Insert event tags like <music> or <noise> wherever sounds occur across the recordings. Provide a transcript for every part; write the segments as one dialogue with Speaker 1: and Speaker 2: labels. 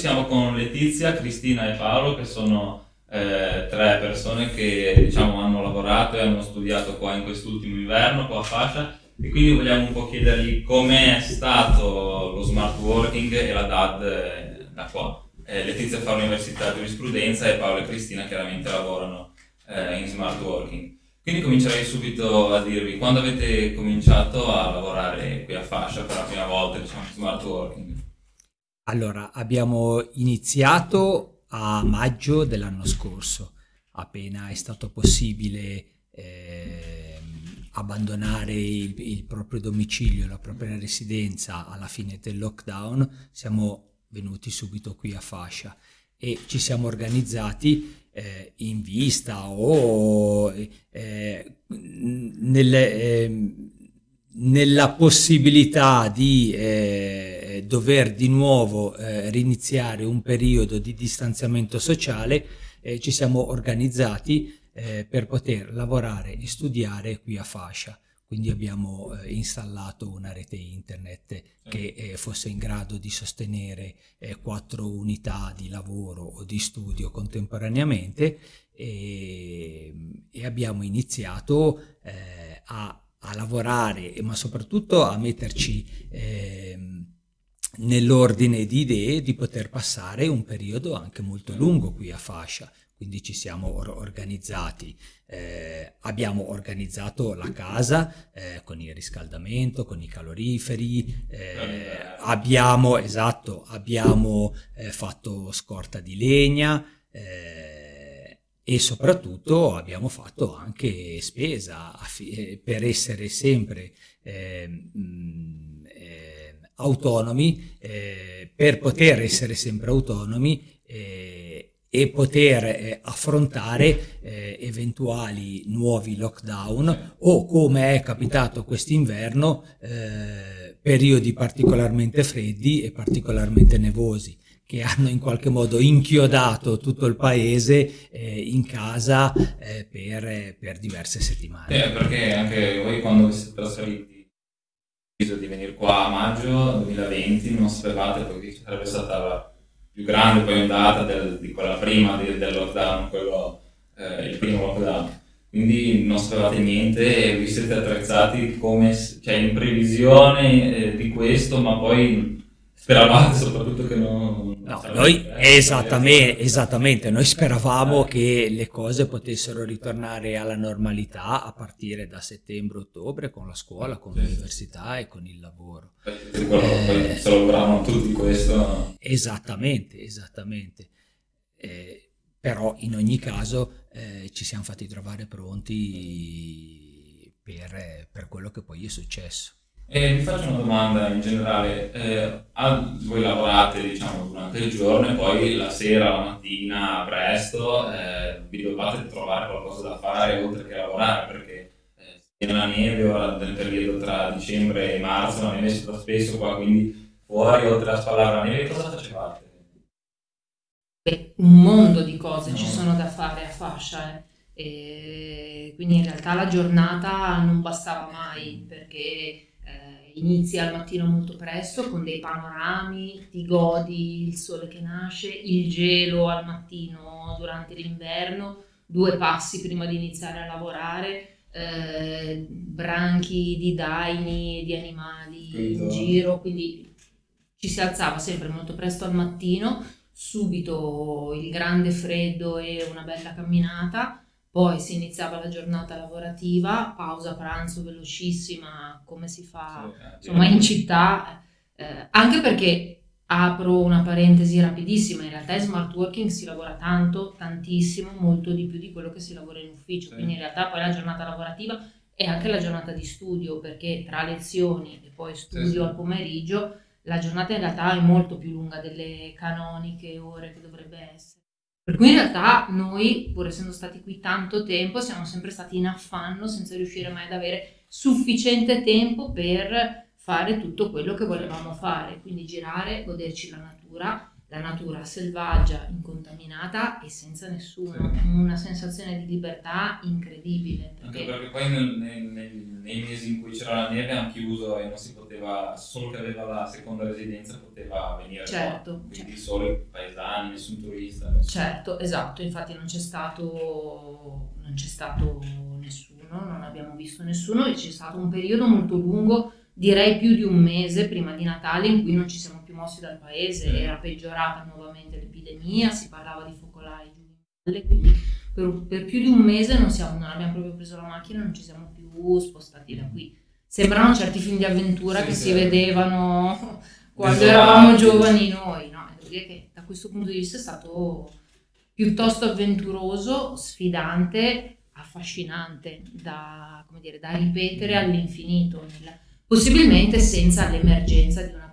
Speaker 1: siamo con Letizia, Cristina e Paolo, che sono eh, tre persone che diciamo, hanno lavorato e hanno studiato qua in quest'ultimo inverno, qua a Fascia, e quindi vogliamo un po' chiedergli com'è stato lo smart working e la DAD eh, da qua. Eh, Letizia fa l'università di giurisprudenza e Paolo e Cristina chiaramente lavorano eh, in smart working. Quindi comincerei subito a dirvi quando avete cominciato a lavorare qui a Fascia per la prima volta, diciamo, smart working.
Speaker 2: Allora, abbiamo iniziato a maggio dell'anno scorso, appena è stato possibile eh, abbandonare il, il, proprio domicilio, la propria residenza alla fine del lockdown, siamo venuti subito qui a Fascia e ci siamo organizzati eh, in vista o eh, nelle, eh, nella possibilità di eh, dover di nuovo eh, riniziare un periodo di distanziamento sociale, eh, ci siamo organizzati per poter lavorare e studiare qui a Fascia. Quindi abbiamo eh, installato una rete internet che eh, fosse in grado di sostenere eh, quattro unità di lavoro o di studio contemporaneamente. E, e abbiamo iniziato eh, a, a, lavorare ma soprattutto a metterci ehm, nell'ordine di idee di poter passare un periodo anche molto lungo qui a fascia quindi ci siamo or- organizzati. Eh, abbiamo organizzato la casa eh, con il riscaldamento, con i caloriferi, eh, abbiamo, esatto, abbiamo eh, fatto scorta di legna eh, e soprattutto abbiamo fatto anche spesa fi- per essere sempre mh, autonomi, per poter essere sempre autonomi e poter eh, affrontare eh, eventuali nuovi lockdown o come è capitato quest'inverno eh, periodi particolarmente freddi e particolarmente nevosi che hanno in qualche modo inchiodato tutto il paese eh, in casa eh, per, per, diverse settimane.
Speaker 1: Eh, perché anche voi quando vi siete trasferiti di venire qua a maggio 2020 non sapevate poi che sarebbe stata la più grande poi ondata del, di quella prima del, del lockdown, quello, eh, il primo lockdown. Quindi non sapevate niente e vi siete attrezzati come, cioè in previsione eh, di questo, ma poi Speravate soprattutto che non...
Speaker 2: No, noi esattamente, esattamente, noi speravamo che le cose potessero ritornare alla normalità a partire da settembre-ottobre con la scuola, con l'università e con il lavoro.
Speaker 1: Eh, se lavoravano tutti questo.
Speaker 2: Esattamente, esattamente. Eh, però in ogni caso eh, ci siamo fatti trovare pronti per, per quello che poi è successo.
Speaker 1: E vi faccio una domanda in generale, eh, voi lavorate diciamo durante il giorno e poi la sera, la mattina, presto, eh, vi dovete trovare qualcosa da fare oltre che lavorare perché eh, nella neve ora nel periodo tra dicembre e marzo la neve si fa spesso qua quindi fuori oltre a spallare la neve cosa facevate?
Speaker 3: Un mondo di cose no. ci sono da fare a fascia eh. quindi in realtà la giornata non bastava mai perché inizi al mattino molto presto con dei panorami, ti godi il sole che nasce, il gelo al mattino durante l'inverno, due passi prima di iniziare a lavorare, eh, branchi di daini, di animali in giro, quindi ci si alzava sempre molto presto al mattino, subito il grande freddo e una bella camminata poi si iniziava la giornata lavorativa, pausa pranzo velocissima, come si fa sì, eh, insomma in città, eh, anche perché apro una parentesi rapidissima, in realtà in smart working si lavora tanto, tantissimo, molto di più di quello che si lavora in ufficio, sì. quindi in realtà poi la giornata lavorativa è anche la giornata di studio, perché tra lezioni e poi studio sì, al pomeriggio la giornata in realtà è molto più lunga delle canoniche ore che dovrebbe essere. Per cui in realtà noi, pur essendo stati qui tanto tempo, siamo sempre stati in affanno senza riuscire mai ad avere sufficiente tempo per fare tutto quello che volevamo fare, quindi girare, goderci la natura, la natura selvaggia, incontaminata e senza nessuno, sì. una sensazione di libertà incredibile.
Speaker 1: Perché... Anche perché poi nel, nel, nei mesi in cui c'era la neve hanno chiuso e non si poteva, solo chi aveva la seconda residenza poteva venire
Speaker 3: certo,
Speaker 1: qua, quindi
Speaker 3: certo.
Speaker 1: solo i paesani, nessun turista. Nessun...
Speaker 3: Certo, esatto, infatti non c'è stato, non c'è stato nessuno, non abbiamo visto nessuno e c'è stato un periodo molto lungo direi più di un mese prima di Natale in cui non ci siamo più mossi dal paese, era peggiorata nuovamente l'epidemia, si parlava di focolai giù in quindi per, per, più di un mese non, siamo, non, abbiamo proprio preso la macchina e non ci siamo più spostati da qui. Sembrano certi film di avventura sì, che sì. si vedevano <laughs> quando eravamo giovani noi, no? Devo dire che da questo punto di vista è stato piuttosto avventuroso, sfidante, affascinante da, dire, da ripetere all'infinito. Nella, possibilmente senza l'emergenza di una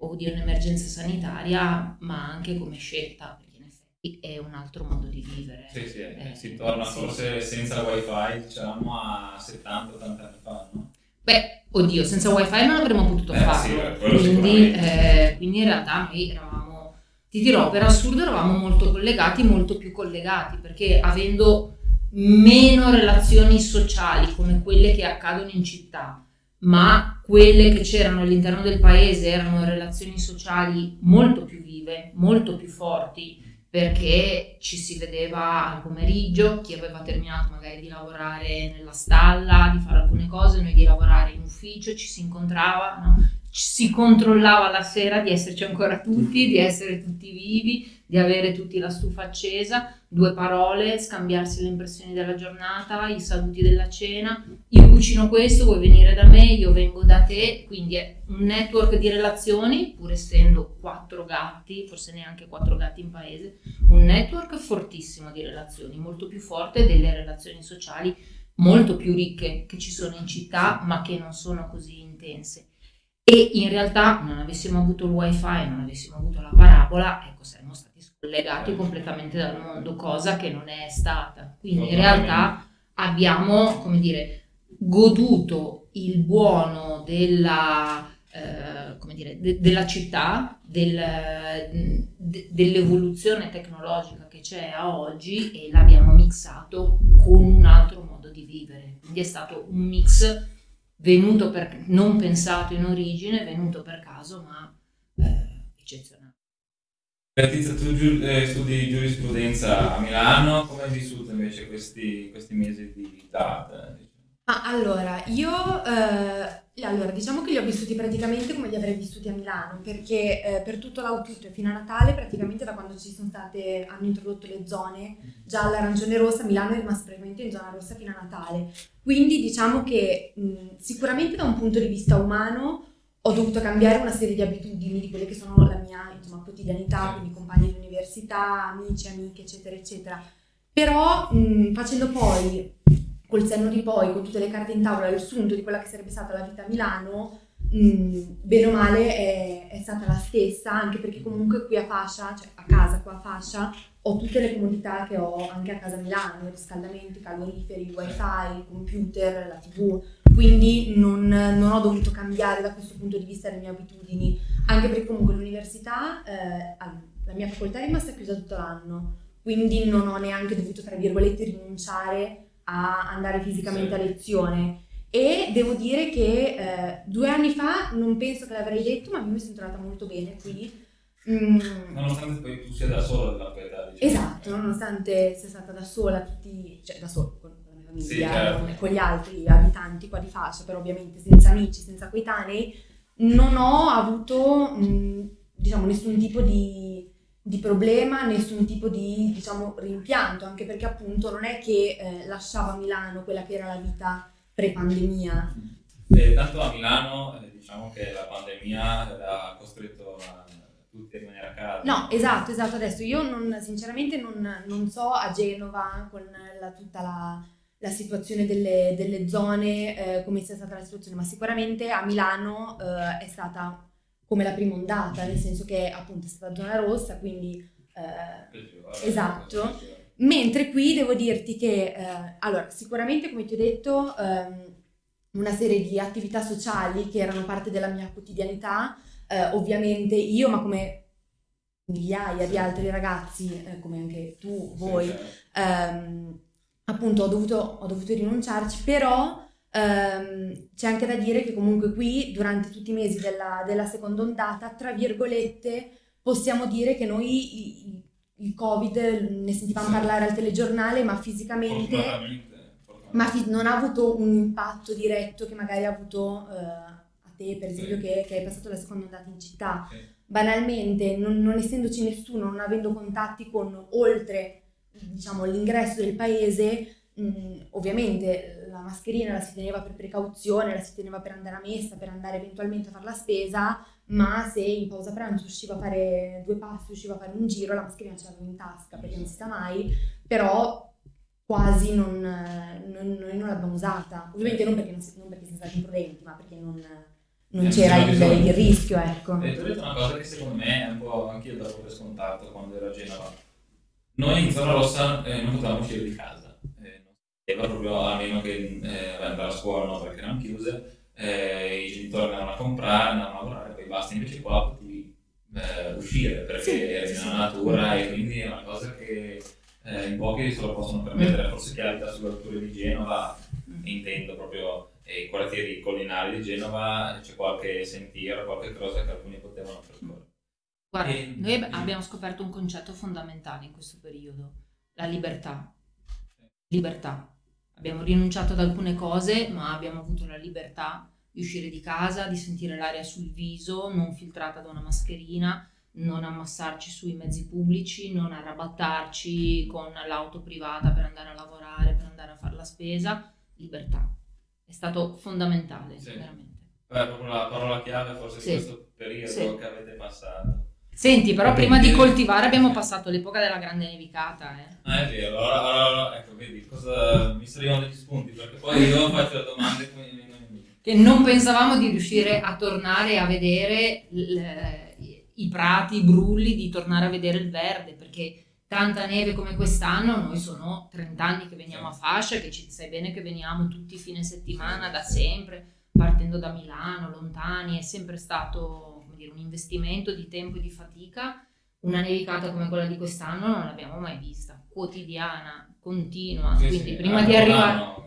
Speaker 3: o di un'emergenza sanitaria, ma anche come scelta, perché in effetti è un altro modo di vivere.
Speaker 1: Sì, sì, eh, si torna sì. forse senza wifi, diciamo, a 70-80 anni fa, no?
Speaker 3: Beh, oddio, senza wifi non avremmo potuto eh, farlo, sì, quindi, eh, quindi in realtà noi eravamo, ti dirò, per assurdo eravamo molto collegati, molto più collegati, perché avendo meno relazioni sociali come quelle che accadono in città, ma quelle che c'erano all'interno del paese erano relazioni sociali molto più vive, molto più forti, perché ci si vedeva al pomeriggio, chi aveva terminato magari di lavorare nella stalla, di fare alcune cose, noi di lavorare in ufficio, ci si incontrava, no? ci si controllava la sera di esserci ancora tutti, di essere tutti vivi, di avere tutti la stufa accesa, due parole, scambiarsi le impressioni della giornata, i saluti della cena, io cucino questo, vuoi venire da me, io vengo da te, quindi è un network di relazioni, pur essendo quattro gatti, forse neanche quattro gatti in paese, un network fortissimo di relazioni, molto più forte delle relazioni sociali molto più ricche che ci sono in città, ma che non sono così intense. E in realtà non avessimo avuto il wifi, non avessimo avuto la parabola, ecco, saremmo stati scollegati completamente dal mondo, cosa che non è stata. Quindi in realtà abbiamo, come dire, goduto il buono della, eh, come dire, de- della città, del, de- dell'evoluzione tecnologica che c'è a oggi e l'abbiamo mixato con un altro modo di vivere. Quindi è stato un mix venuto per, non pensato in origine, venuto per caso, ma eh, eccezionale.
Speaker 1: Letizia, tu giu- eh, studi giurisprudenza a Milano, come hai vissuto invece questi, questi mesi di data?
Speaker 4: Ma allora, io eh, allora, diciamo che li ho vissuti praticamente come li avrei vissuti a Milano, perché eh, per tutto l'autunno fino a Natale, praticamente da quando ci sono state, hanno introdotto le zone gialla, arancione e rossa, Milano è rimasta praticamente in zona rossa fino a Natale. Quindi diciamo che mh, sicuramente da un punto di vista umano ho dovuto cambiare una serie di abitudini di quelle che sono la mia insomma, quotidianità, quindi compagni di università, amici, amiche, eccetera, eccetera. Però mh, facendo poi, col senno di poi, con tutte le carte in tavola, il sunto di quella che sarebbe stata la vita a Milano, mh, bene o male è, è, stata la stessa, anche perché comunque qui a Fascia, cioè a casa qua a Fascia, ho tutte le comodità che ho anche a casa a Milano, riscaldamenti, caloriferi, wifi, computer, la tv, quindi non, non, ho dovuto cambiare da questo punto di vista le mie abitudini, anche perché comunque l'università, eh, la mia facoltà è rimasta chiusa tutto l'anno, quindi non ho neanche dovuto, tra virgolette, rinunciare a andare fisicamente a lezione. E devo dire che eh, due anni fa non penso che l'avrei detto, ma mi sono trovata molto bene qui.
Speaker 1: Mm. Nonostante poi tu sia da sola della tua età.
Speaker 4: Diciamo. Esatto, nonostante sia stata da sola, tutti, cioè da sola, famiglia, sì, certo. con gli altri abitanti qua di Fascia, però ovviamente senza amici, senza coetanei, non ho avuto mh, diciamo, nessun tipo di, di, problema, nessun tipo di diciamo, rimpianto, anche perché appunto non è che eh, lasciavo a Milano quella che era la vita pre-pandemia.
Speaker 1: Eh, tanto a Milano eh, diciamo che la pandemia ha costretto a tutti a rimanere a casa.
Speaker 4: No, esatto, esatto. Adesso io non, sinceramente non, non so a Genova con la, tutta la la situazione delle, delle zone, eh, come sia stata la situazione, ma sicuramente a Milano eh, è stata come la prima ondata, nel senso che appunto è stata zona rossa, quindi eh, esatto. Mentre qui devo dirti che, eh, allora, sicuramente come ti ho detto, ehm, una serie di attività sociali che erano parte della mia quotidianità, eh, ovviamente io, ma come migliaia di altri ragazzi, eh, come anche tu, voi,
Speaker 1: Sì, certo.
Speaker 4: ehm, appunto ho dovuto, ho dovuto rinunciarci, però ehm, c'è anche da dire che comunque qui, durante tutti i mesi della, della seconda ondata, tra virgolette, possiamo dire che noi i- i- il Covid ne sentivamo
Speaker 1: Sì.
Speaker 4: parlare al telegiornale, ma fisicamente ma fi- non ha avuto un impatto diretto che magari ha avuto eh, a te, per esempio,
Speaker 1: Sì.
Speaker 4: che, che hai passato la seconda ondata in città.
Speaker 1: Sì.
Speaker 4: Banalmente, non, non essendoci nessuno, non avendo contatti con oltre diciamo, l'ingresso del paese, mh, ovviamente la mascherina la si teneva per precauzione, la si teneva per andare a messa, per andare eventualmente a fare la spesa, ma se in pausa pranzo usciva a fare due passi, usciva a fare un giro, la mascherina ce l'avevo in tasca perché non si sa mai, però quasi non, non- noi non l'abbiamo usata. Ovviamente non perché, non, si- non perché siamo stati imprudenti, ma perché non, non
Speaker 1: Eh,
Speaker 4: c'era il, il rischio, ecco.
Speaker 1: E tu hai detto una cosa che secondo me è un po' anche io davo per scontato quando ero a Genova. Noi in zona rossa eh, non potevamo uscire di casa, eh, non si poteva proprio a meno che eh, andare a scuola no, perché erano chiuse, eh, i genitori andavano a comprare, andavano a lavorare, poi basta, invece qua potevi eh, uscire perché
Speaker 4: Sì,
Speaker 1: eri
Speaker 4: sì,
Speaker 1: nella
Speaker 4: sì.
Speaker 1: natura e quindi è una cosa che eh, in pochi se lo possono permettere, forse chi abita sulle alture di Genova, intendo proprio eh, i quartieri collinari di Genova, c'è qualche sentiero, qualche cosa che alcuni potevano percorrere.
Speaker 3: Guarda,
Speaker 1: E-
Speaker 3: noi ab- abbiamo scoperto un concetto fondamentale in questo periodo, la libertà. Libertà. Abbiamo rinunciato ad alcune cose, ma abbiamo avuto la libertà di uscire di casa, di sentire l'aria sul viso, non filtrata da una mascherina, non ammassarci sui mezzi pubblici, non arrabattarci con l'auto privata per andare a lavorare, per andare a fare la spesa. Libertà. È stato fondamentale,
Speaker 1: Sì.
Speaker 3: veramente.
Speaker 1: Beh, proprio la parola chiave forse
Speaker 3: Sì.
Speaker 1: di questo periodo
Speaker 3: Sì.
Speaker 1: che avete passato.
Speaker 3: Senti, però
Speaker 2: Vabbè,
Speaker 3: prima di
Speaker 1: eh,
Speaker 3: coltivare abbiamo passato l'epoca della grande nevicata, eh.
Speaker 1: Ah, è vero, allora, allora, ecco, vedi, cosa mi servivano degli spunti, perché poi io faccio le domande non
Speaker 3: che non pensavamo di riuscire a tornare a vedere l- i- prati, i brulli, di tornare a vedere il verde, perché tanta neve come quest'anno, noi sono 30 anni che veniamo a fascia, che ci sai bene che veniamo tutti i fine settimana da sempre, partendo da Milano, lontani, è sempre stato dire, un investimento di tempo e di fatica. Una nevicata come quella di quest'anno non l'abbiamo mai vista, quotidiana, continua,
Speaker 1: Sì,
Speaker 3: quindi
Speaker 1: sì,
Speaker 3: prima
Speaker 1: ah,
Speaker 3: di arrivare...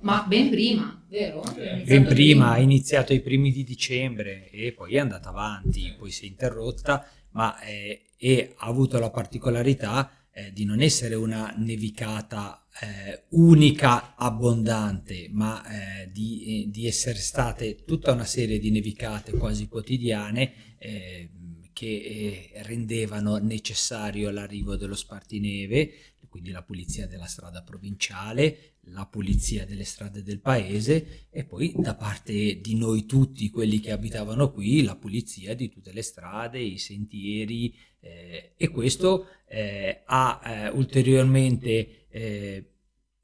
Speaker 3: Ma ben prima, vero? È iniziato
Speaker 2: Ben prima, è iniziato i primi di dicembre e poi è andata avanti, poi si è interrotta, ma eh, e ha avuto la particolarità eh, di non essere una nevicata eh, unica, abbondante, ma eh, di, eh, di essere state tutta una serie di nevicate quasi quotidiane eh, che rendevano necessario l'arrivo dello spartineve, quindi la pulizia della strada provinciale, la pulizia delle strade del paese e poi da parte di noi tutti, quelli che abitavano qui, la pulizia di tutte le strade, i sentieri eh, e questo eh, ha eh, ulteriormente eh,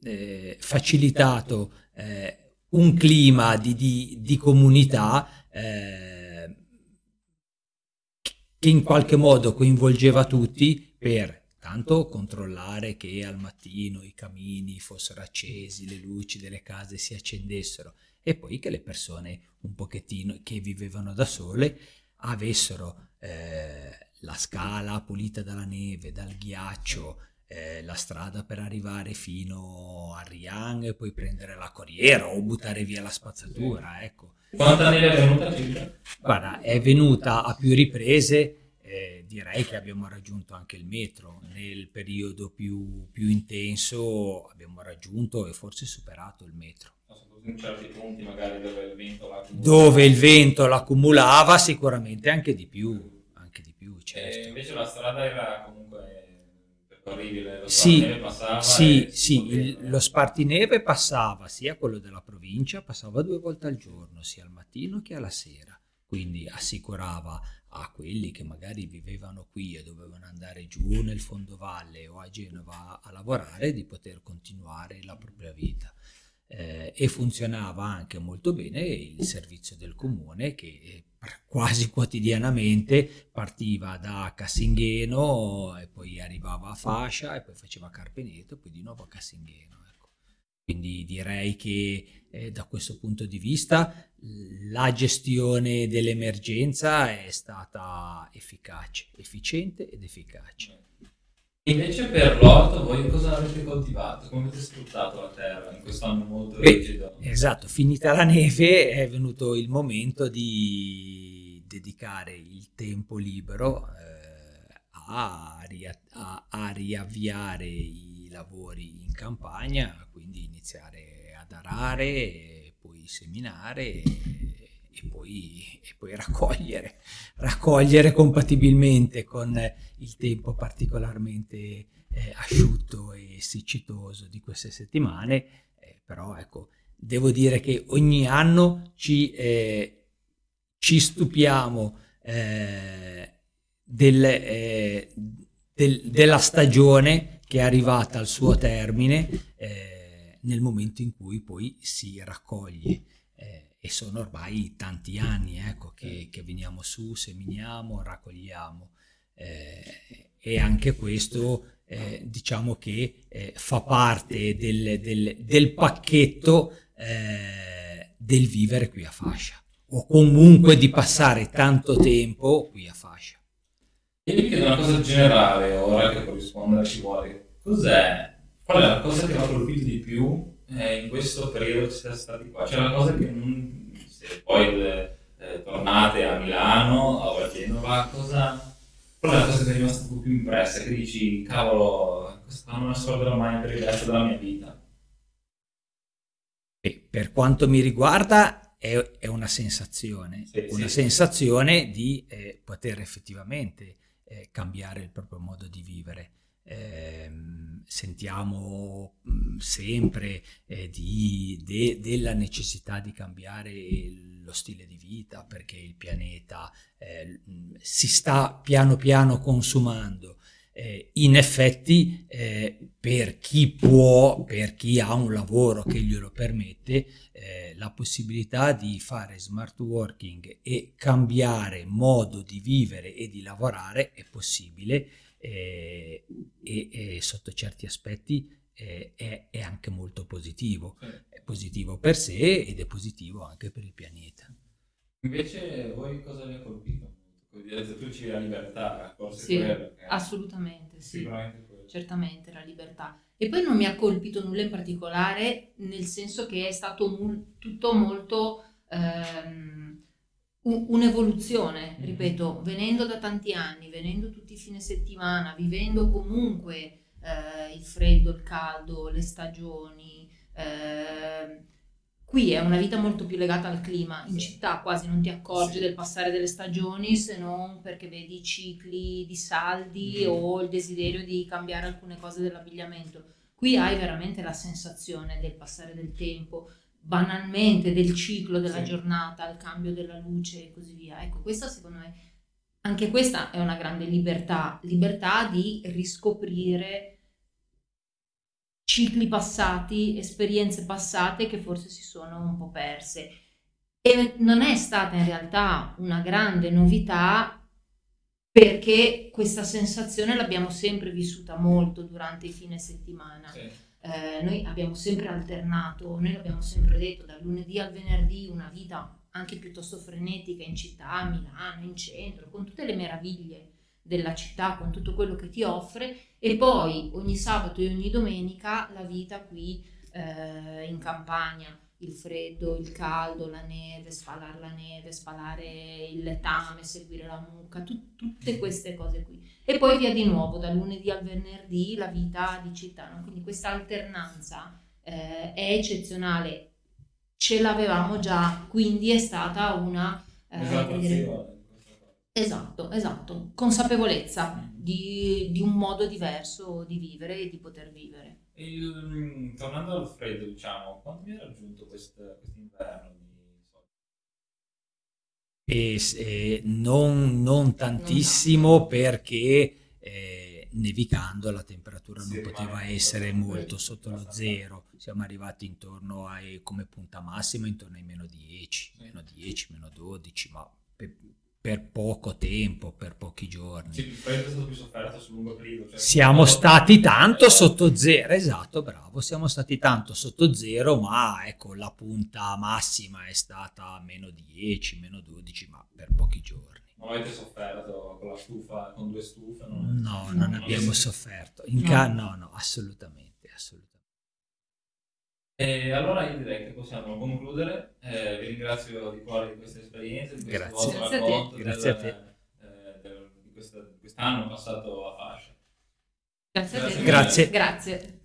Speaker 2: eh, facilitato eh, un clima di, di- di comunità che in qualche modo coinvolgeva tutti per tanto controllare che al mattino i camini fossero accesi, le luci delle case si accendessero e poi che le persone un pochettino che vivevano da sole avessero eh, la scala pulita dalla neve, dal ghiaccio, eh, la strada per arrivare fino a Riang e poi prendere la corriera o buttare via la spazzatura, ecco.
Speaker 1: Quanta neve è venuta circa?
Speaker 2: Guarda, è venuta a più riprese, direi che abbiamo raggiunto anche il metro. Nel periodo più, più intenso abbiamo raggiunto e forse superato il metro.
Speaker 1: In certi punti magari dove il vento va
Speaker 2: Dove il vento l'accumulava sicuramente anche di più, anche di più,
Speaker 1: E
Speaker 2: certo.
Speaker 1: invece la strada era comunque percorribile, lo
Speaker 2: Sì,
Speaker 1: passava
Speaker 2: Sì,
Speaker 1: e
Speaker 2: sì, il- lo spartineve passava sia quello della provincia, passava due volte al giorno, sia al mattino che alla sera, quindi assicurava a quelli che magari vivevano qui e dovevano andare giù nel fondovalle o a Genova a lavorare di poter continuare la propria vita. Eh, e funzionava anche molto bene il servizio del comune che eh, quasi quotidianamente partiva da Cassingheno e poi arrivava a Fascia e poi faceva Carpeneto e poi di nuovo a Cassingheno. Quindi direi che eh, da questo punto di vista la gestione dell'emergenza è stata efficace, efficiente ed efficace.
Speaker 1: Invece per l'orto voi cosa avete coltivato? Come avete sfruttato la terra in quest'anno molto rigido?
Speaker 2: Esatto, finita la neve è venuto il momento di dedicare il tempo libero eh, a, a, a, riavviare i lavori in campagna, quindi iniziare ad arare, poi seminare e, poi, e poi raccogliere, <laughs> raccogliere compatibilmente con il tempo particolarmente eh, asciutto e siccitoso di queste settimane, eh, però ecco, devo dire che ogni anno ci, eh, ci stupiamo eh, del, eh, del, della stagione che è arrivata al suo termine eh, nel momento in cui poi si raccoglie. E sono ormai tanti anni ecco, che, che veniamo su, seminiamo, raccogliamo. Eh, e anche questo eh, diciamo che eh, fa parte del, del, pacchetto eh, del vivere qui a fascia. O comunque di passare tanto tempo qui a fascia.
Speaker 1: Io mi chiedo una cosa generale, ora che può rispondere ci vuole. Cos'è? Qual è la cosa che mi ha colpito di più eh, in questo periodo che siete stati qua? C'è una cosa che non... se poi eh, tornate a Milano o a Genova, cosa qual è la cosa che ti è rimasta più impressa? Che dici, cavolo, questa non la scorderò mai per il resto della mia vita?
Speaker 2: E per quanto mi riguarda è, è una sensazione, sì, una sì. sensazione di eh, poter effettivamente eh, cambiare il proprio modo di vivere. Eh, sentiamo mm, sempre eh, di, de, della necessità di cambiare lo stile di vita perché il pianeta eh, si sta piano piano consumando. Eh, in effetti, eh, per chi può, per chi ha un lavoro che glielo permette, eh, la possibilità di fare smart working e cambiare modo di vivere e di lavorare è possibile eh, e, e, sotto certi aspetti eh, è, è, anche molto positivo. È positivo per sé ed è positivo anche per il pianeta.
Speaker 1: Invece voi cosa vi ha colpito? Tu ci la libertà, forse
Speaker 3: sì, quello, assolutamente, sì. Certamente la libertà. E poi non mi ha colpito nulla in particolare, nel senso che è stato mu- tutto molto ehm, un'evoluzione, mm-hmm. ripeto, venendo da tanti anni, venendo tutti i fine settimana, vivendo comunque eh, il freddo, il caldo, le stagioni. Eh, qui è una vita molto più legata al clima, in città quasi non ti accorgi sì. del passare delle stagioni se non perché vedi i cicli di saldi mm. o il desiderio di cambiare alcune cose dell'abbigliamento. Qui hai veramente la sensazione del passare del tempo, banalmente del ciclo della sì. giornata, il cambio della luce e così via. Ecco, questa secondo me, anche questa è una grande libertà, libertà di riscoprire cicli passati, esperienze passate che forse si sono un po' perse. E non è stata in realtà una grande novità perché questa sensazione l'abbiamo sempre vissuta molto durante i fine settimana. Sì eh, noi abbiamo sempre alternato, noi l'abbiamo sempre detto, dal lunedì al venerdì una vita anche piuttosto frenetica in città, a Milano, in centro, con tutte le meraviglie della città, con tutto quello che ti offre, e poi ogni sabato e ogni domenica la vita qui eh, in campagna il freddo, il caldo, la neve, spalare la neve, spalare il letame, seguire la mucca, tu, tutte queste cose qui. E poi via di nuovo, dal lunedì al venerdì, la vita di città. No? Quindi questa alternanza eh, è eccezionale. Ce l'avevamo già, quindi è stata una... Eh, dire, esatto, esatto, consapevolezza di, di un modo diverso di vivere e di poter vivere.
Speaker 1: Il, mm, tornando al freddo, diciamo, quando vi ha raggiunto questo inverno?
Speaker 2: E, e non, non, tantissimo perché eh, nevicando la temperatura non poteva essere molto sotto lo zero, siamo arrivati intorno ai, come punta massima intorno ai meno 10, meno 10, meno 12, ma per, per poco tempo, per pochi giorni.
Speaker 1: Sì, il freddo è stato più sofferto sul lungo periodo. Cioè
Speaker 2: siamo stati tanto sotto zero, esatto, bravo, siamo stati tanto sotto zero, ma ecco, la punta massima è stata meno 10, meno 12, ma per pochi giorni.
Speaker 1: Non avete sofferto con la stufa, con due stufe?
Speaker 2: No, non, non abbiamo sofferto. In no. Ca- no, no, assolutamente, assolutamente.
Speaker 1: E allora io direi che possiamo concludere. Eh, vi ringrazio di cuore di questa esperienza, di questo
Speaker 2: Grazie.
Speaker 1: vostro racconto
Speaker 2: Grazie a
Speaker 1: del-
Speaker 2: te.
Speaker 1: eh, del- di questa- di quest'anno passato a fascia.
Speaker 3: Grazie a te.
Speaker 2: Grazie.
Speaker 3: Grazie.